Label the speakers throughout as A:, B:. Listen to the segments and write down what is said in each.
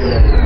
A: Yeah.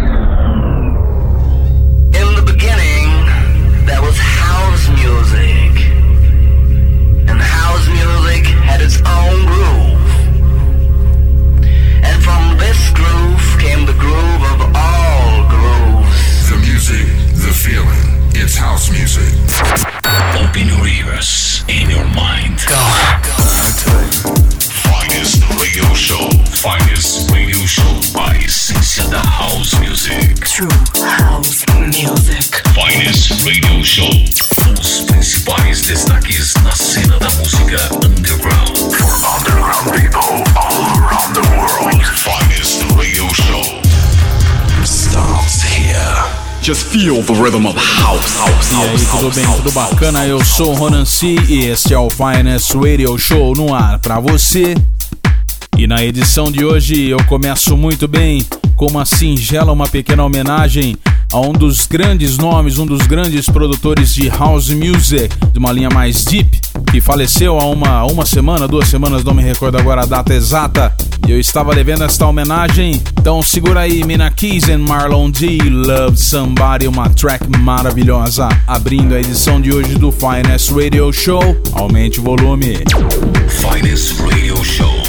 A: Bacana, eu sou o Ronan C e este é o Finest Radio Show no ar para você. E na edição de hoje eu começo muito bem com uma singela, uma pequena homenagem a um dos grandes nomes, um dos grandes produtores de house music, de uma linha mais deep, que faleceu há uma, uma semana, duas semanas, não me recordo agora a data exata. E eu estava devendo esta homenagem. Então segura aí, Mina Keys and Marlon D. Love Somebody, uma track maravilhosa. Abrindo a edição de hoje do Finest Radio Show. Aumente o volume.
B: Finest Radio Show.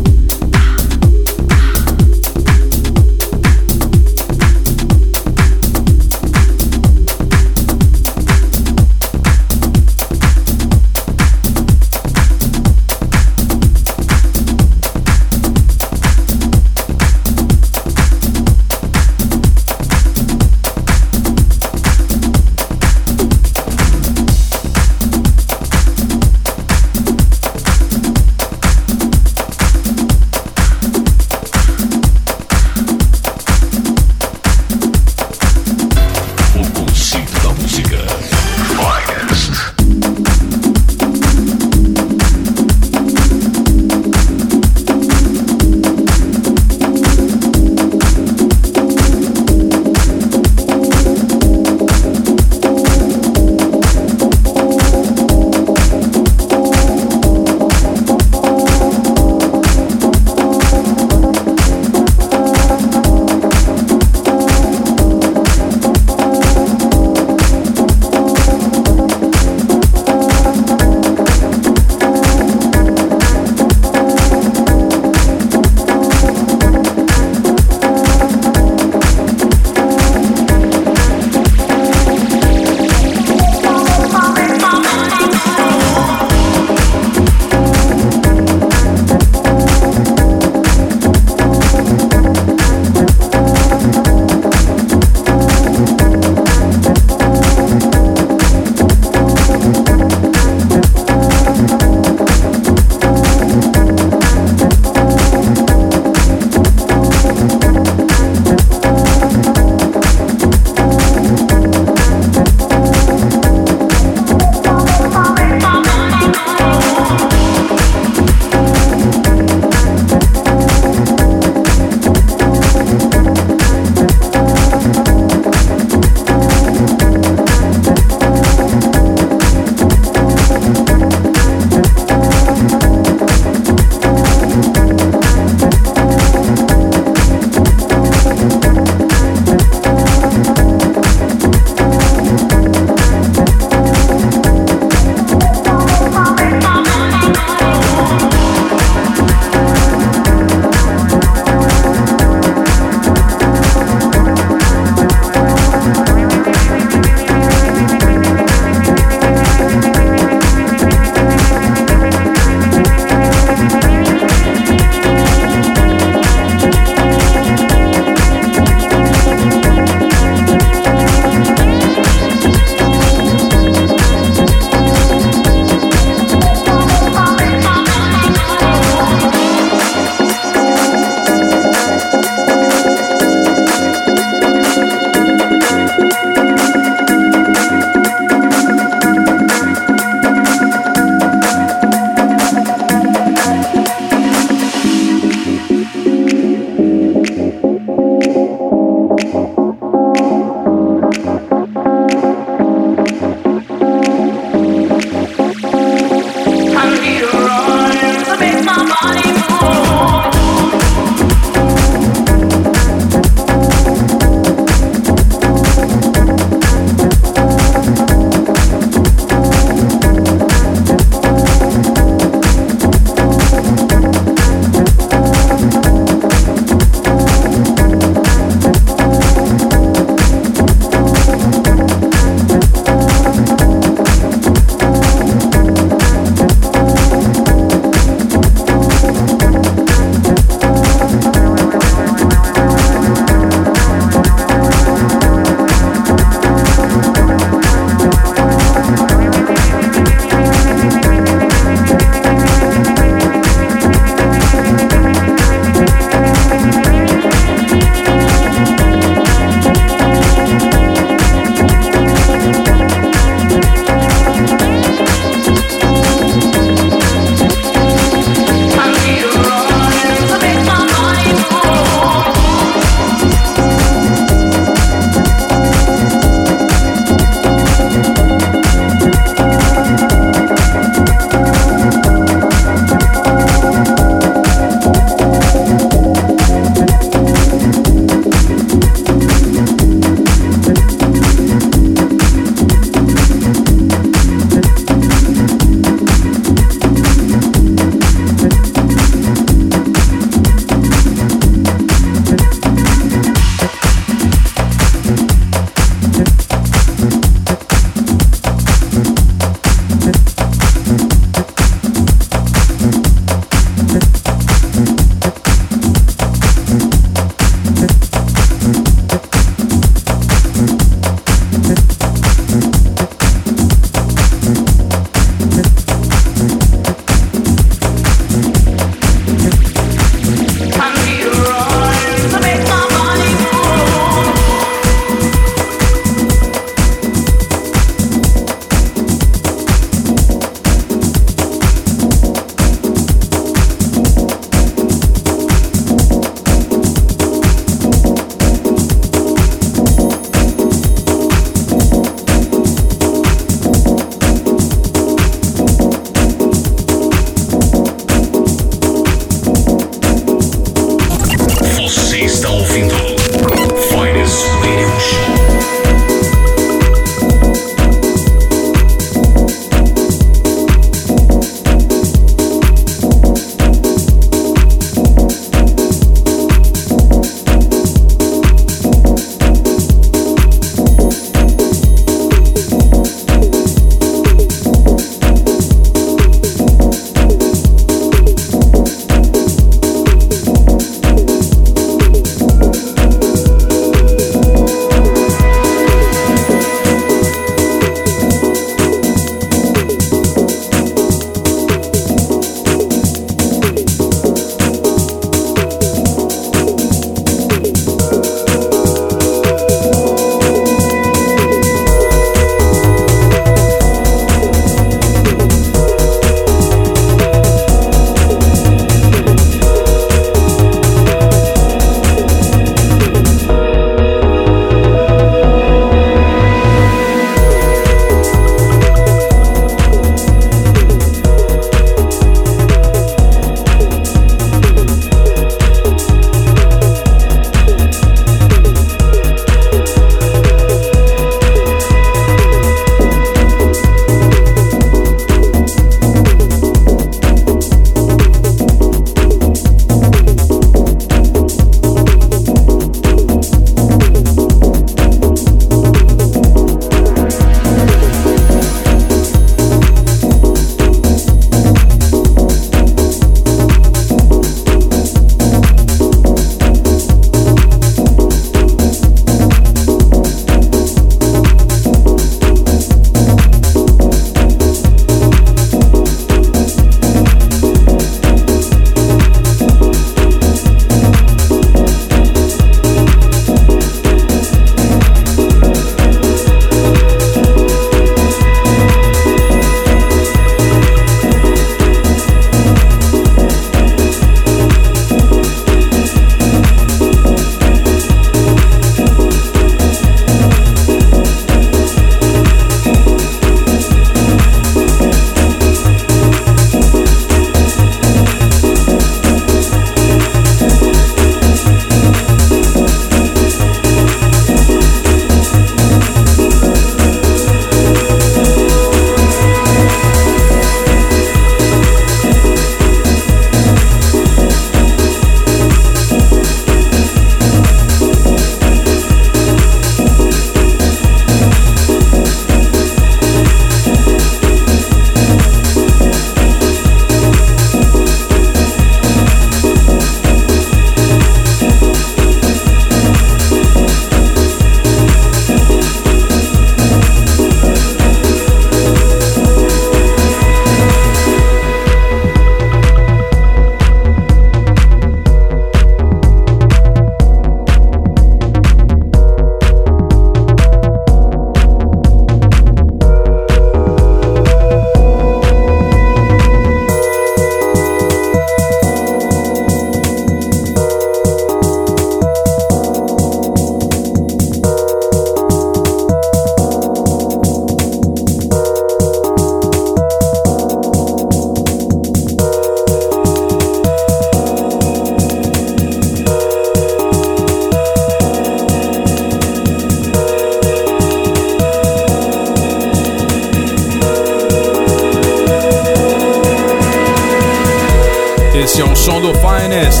A: Esse é o som do Finest.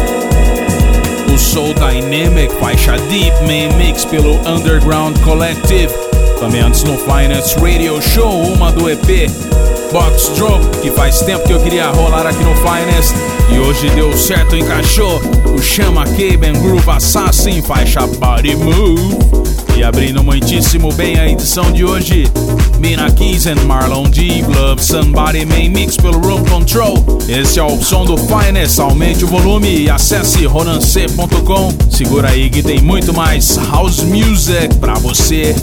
A: O Soul Dynamic, faixa Deep Main Mix pelo Underground Collective. Também antes no Finest Radio Show, uma do EP Box Drop, que faz tempo que eu queria rolar aqui no Finest. E hoje deu certo, encaixou. O Chama Caben Groove Assassin, faixa Body Move. E abrindo muitíssimo bem a edição de hoje, Mina Keys and Marlon D. Love Somebody Main Mix pelo Room Control. Esse é o som do Finest. Aumente o volume e acesse ronance.com. Segura aí que tem muito mais house music pra você.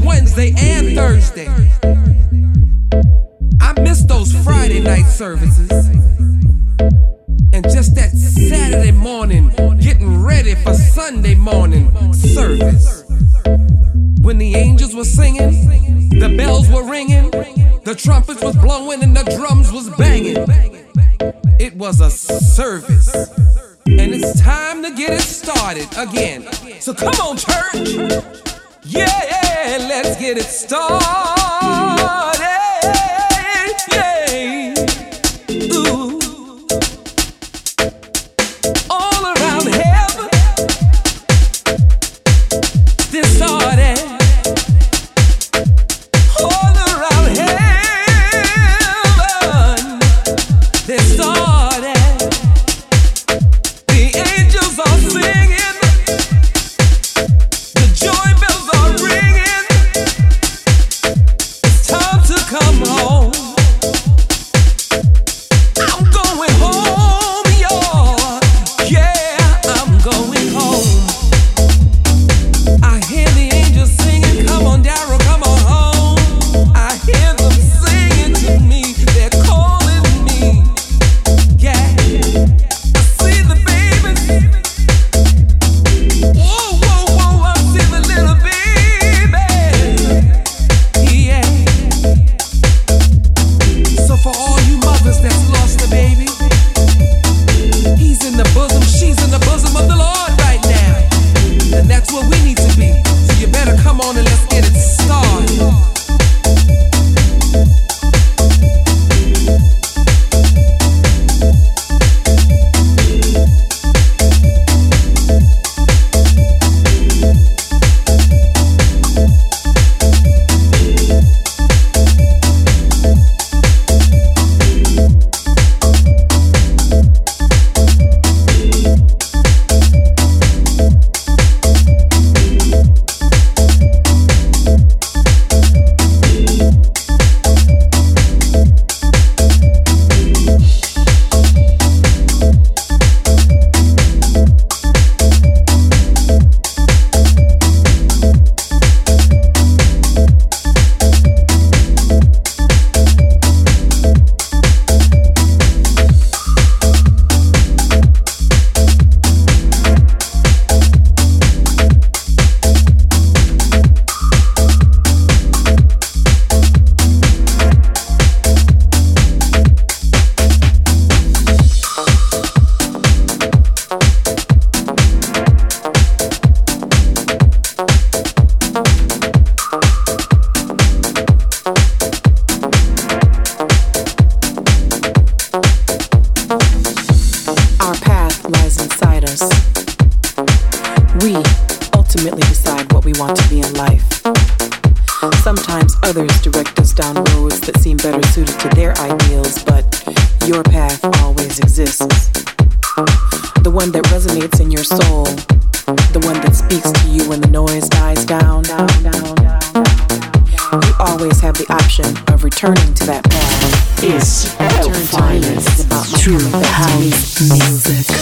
C: Wednesday, and
D: Thursday. I miss those Friday night services. And just that Saturday morning, getting ready for Sunday morning service. When the angels were singing, the bells were ringing, the trumpets was blowing, and the drums was banging. It was a service. And it's time to get it
E: started again. So come on, church! Yeah,
D: let's get it started. One that resonates in your soul, the one that speaks to you when the noise dies down. You always have the option of returning to that path. It's Return about true house music.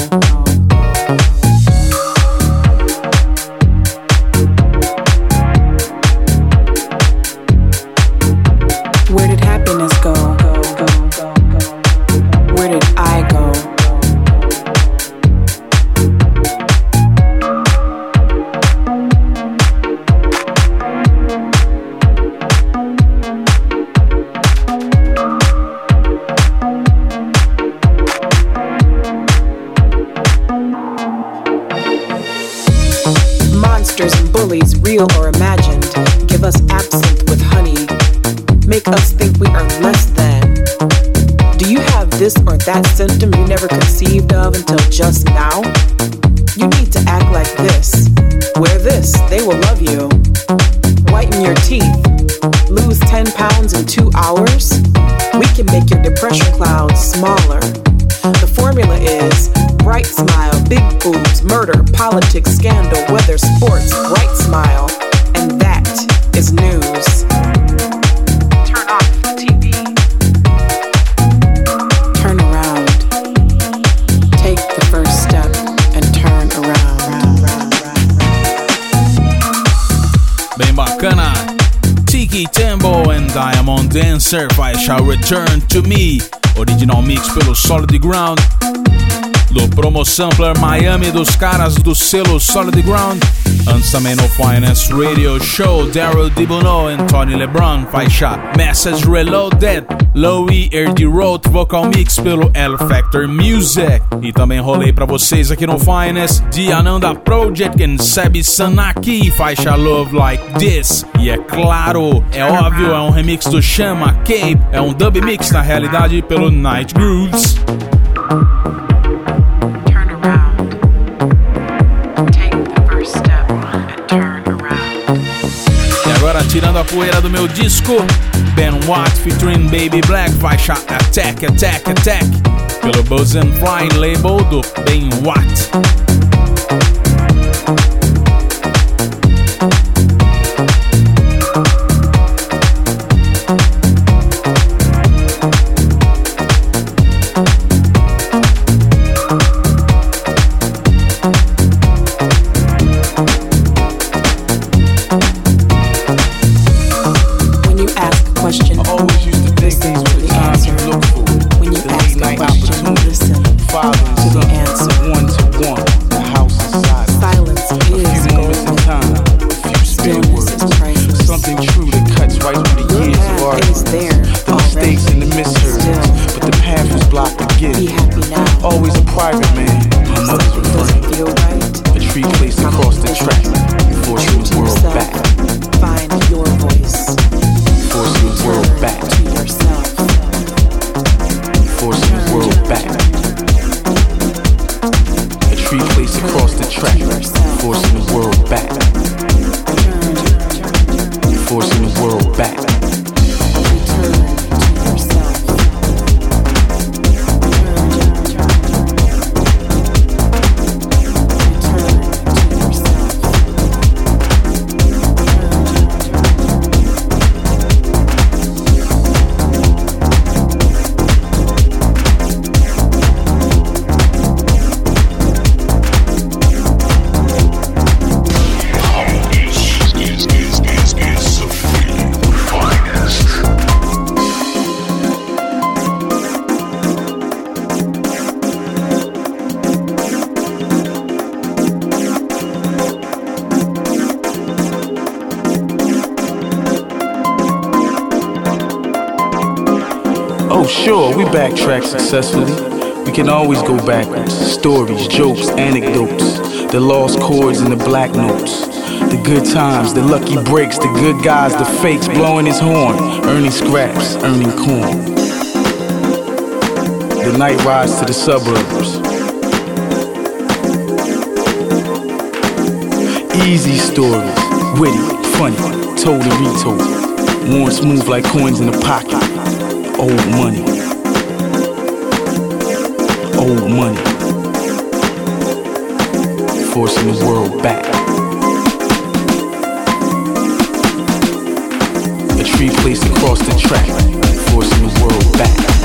D: weather, sports, bright smile, and that is news. Turn off TV. Turn around. Take the first step and turn around. Bem bacana. Tiki Tembo and Diamond Dancer
A: shall return to me. Original mix pelo Solid Ground. Do Promo Sampler Miami dos caras do selo Solid Ground. Antes também no Finance Radio Show, Daryl DiBono e Tony LeBron, faixa Message Reloaded, Louis Erdi Road, vocal mix pelo L Factor Music. E também rolei para vocês aqui no Finance, de Ananda Project e Sebi Sanaki, faixa Love Like This. E é claro, é óbvio, é um remix do Chama Cape, é um dub mix na realidade pelo Night Grooves. Tirando a poeira do meu disco. Ben Watt featuring Baby Black, faixa Attack, Attack, Attack, pelo Buzz and Flying label do Ben Watt.
F: problems. Black notes. The good times, the lucky breaks, the good guys, the fakes, blowing his horn, earning scraps, earning corn. The night rides to the suburbs. Easy stories, witty, funny, told and retold. Worn smooth like coins in a pocket. Old money. Old money. Forcing the world back. A tree placed across the track. Forcing the world back.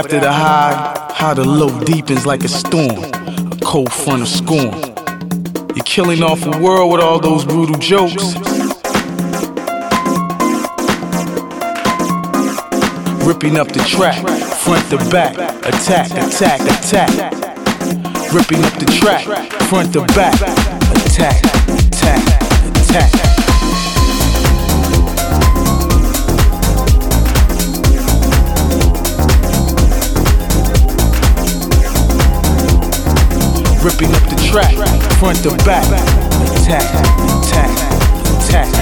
F: After the high, how the low deepens like a storm, a cold front of scorn. You're killing off the world with all those brutal jokes. Ripping up the track, front to back, attack, attack, attack. Ripping up the track, front to back, attack, attack, attack. Ripping up the track, front to back, attack, attack, attack.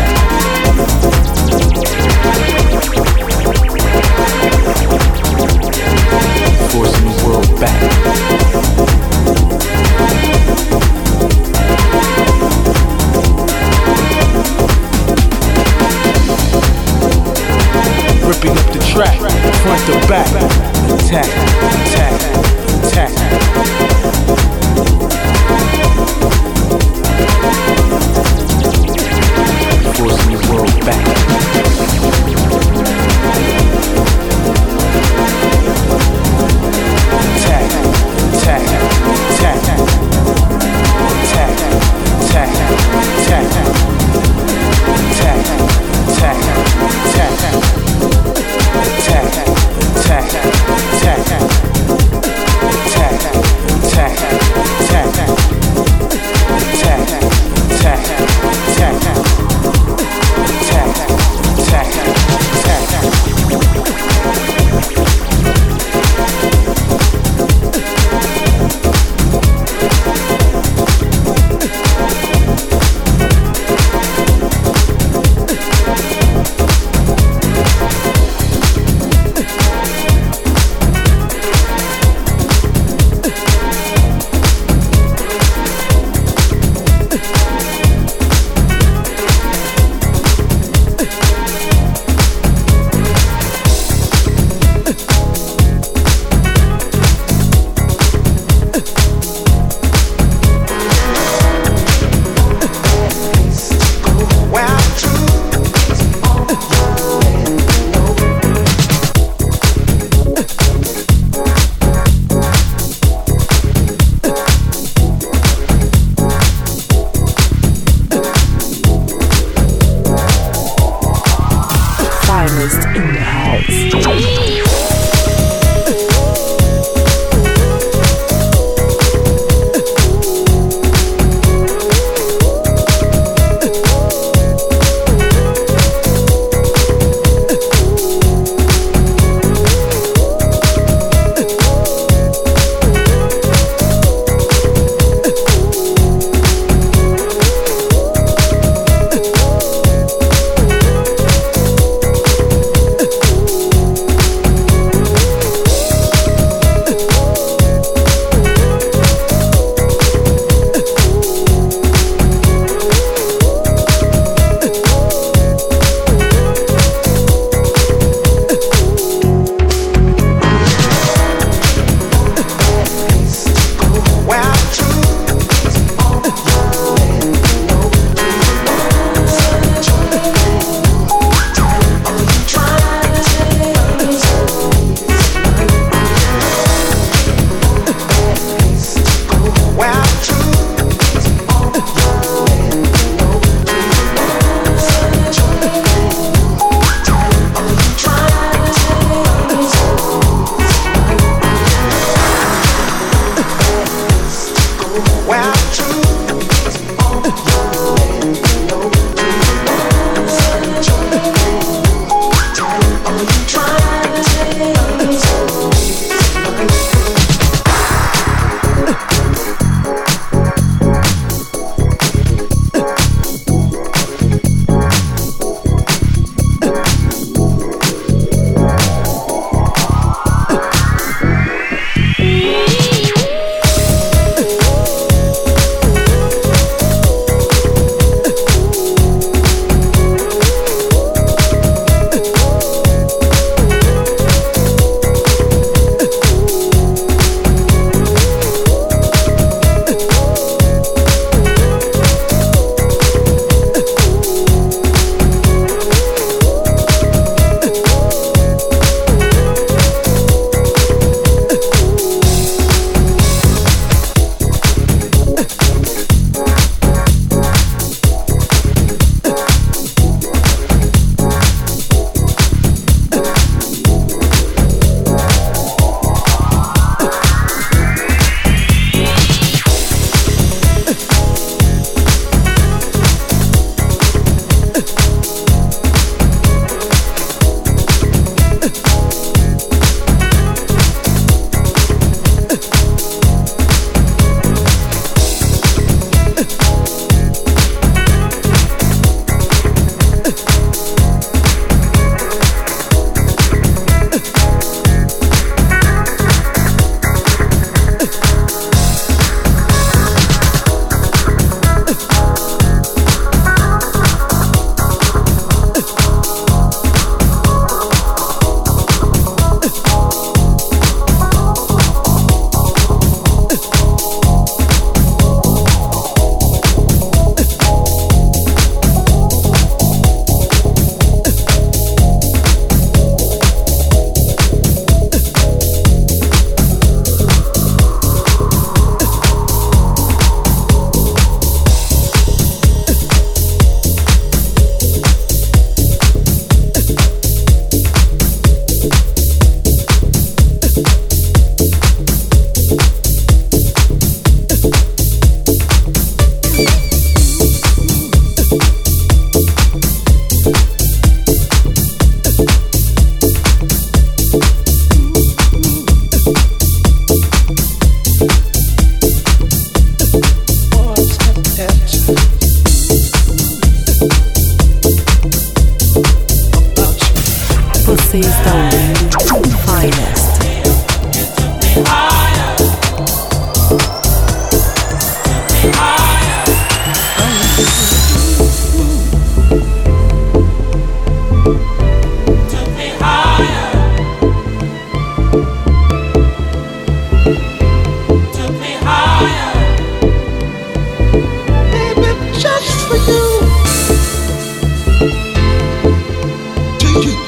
F: you.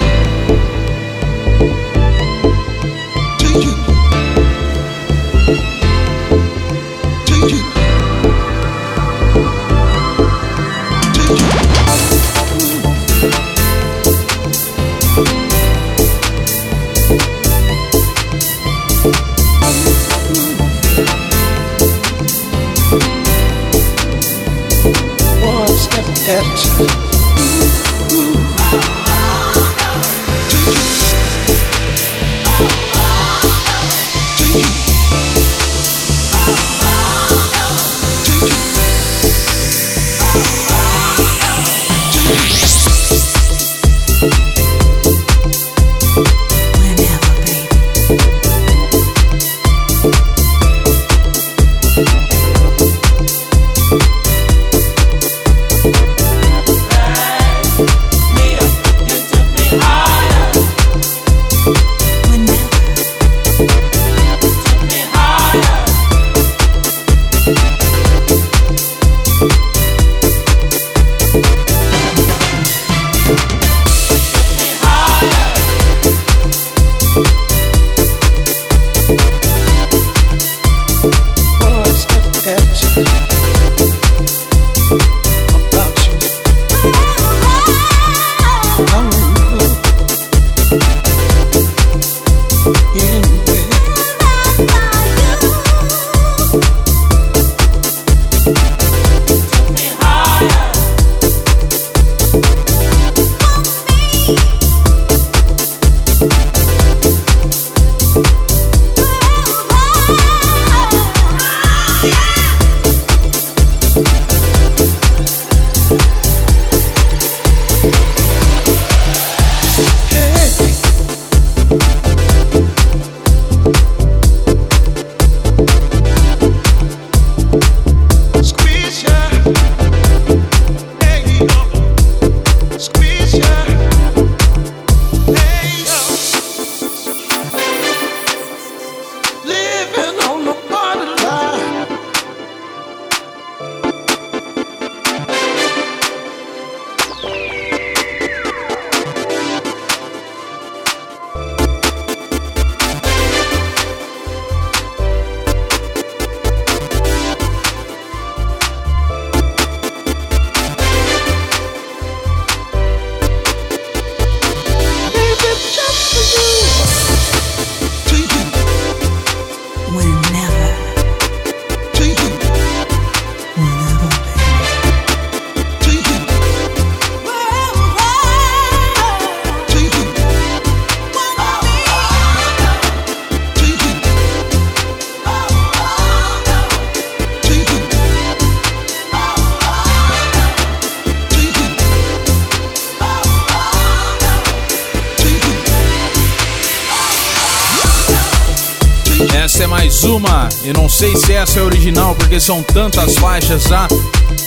A: Eu não sei se essa é original, porque são tantas faixas já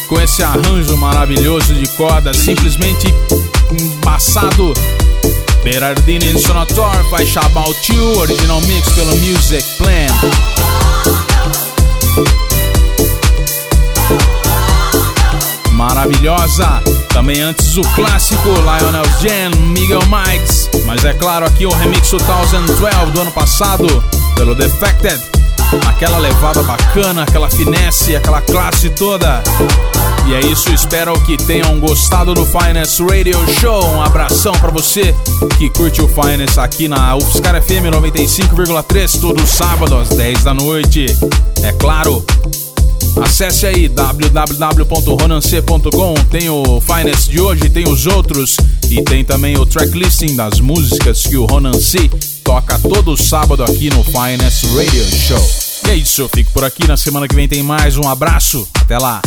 A: com esse arranjo maravilhoso de corda, simplesmente embaçado. Berardini Insonator, faixa About You, original mix pelo Music Plan. Maravilhosa! Também antes o clássico Lionel Jen, Miguel Mikes. Mas é claro aqui o remix 2012 do ano passado pelo Defected aquela levada bacana, aquela finesse, aquela classe toda. E é isso, espero que tenham gostado do Finance Radio Show. Um abração para você que curte o Finance aqui na UFSCar FM 95,3 todo sábado às 10 da noite. É claro, Acesse aí www.ronance.com. Tem o Finance de hoje, tem os outros e tem também o tracklisting das músicas que o Ronan C toca todo sábado aqui no Finance Radio Show. E é isso, eu fico por aqui. Na semana que vem tem mais. Um abraço. Até lá.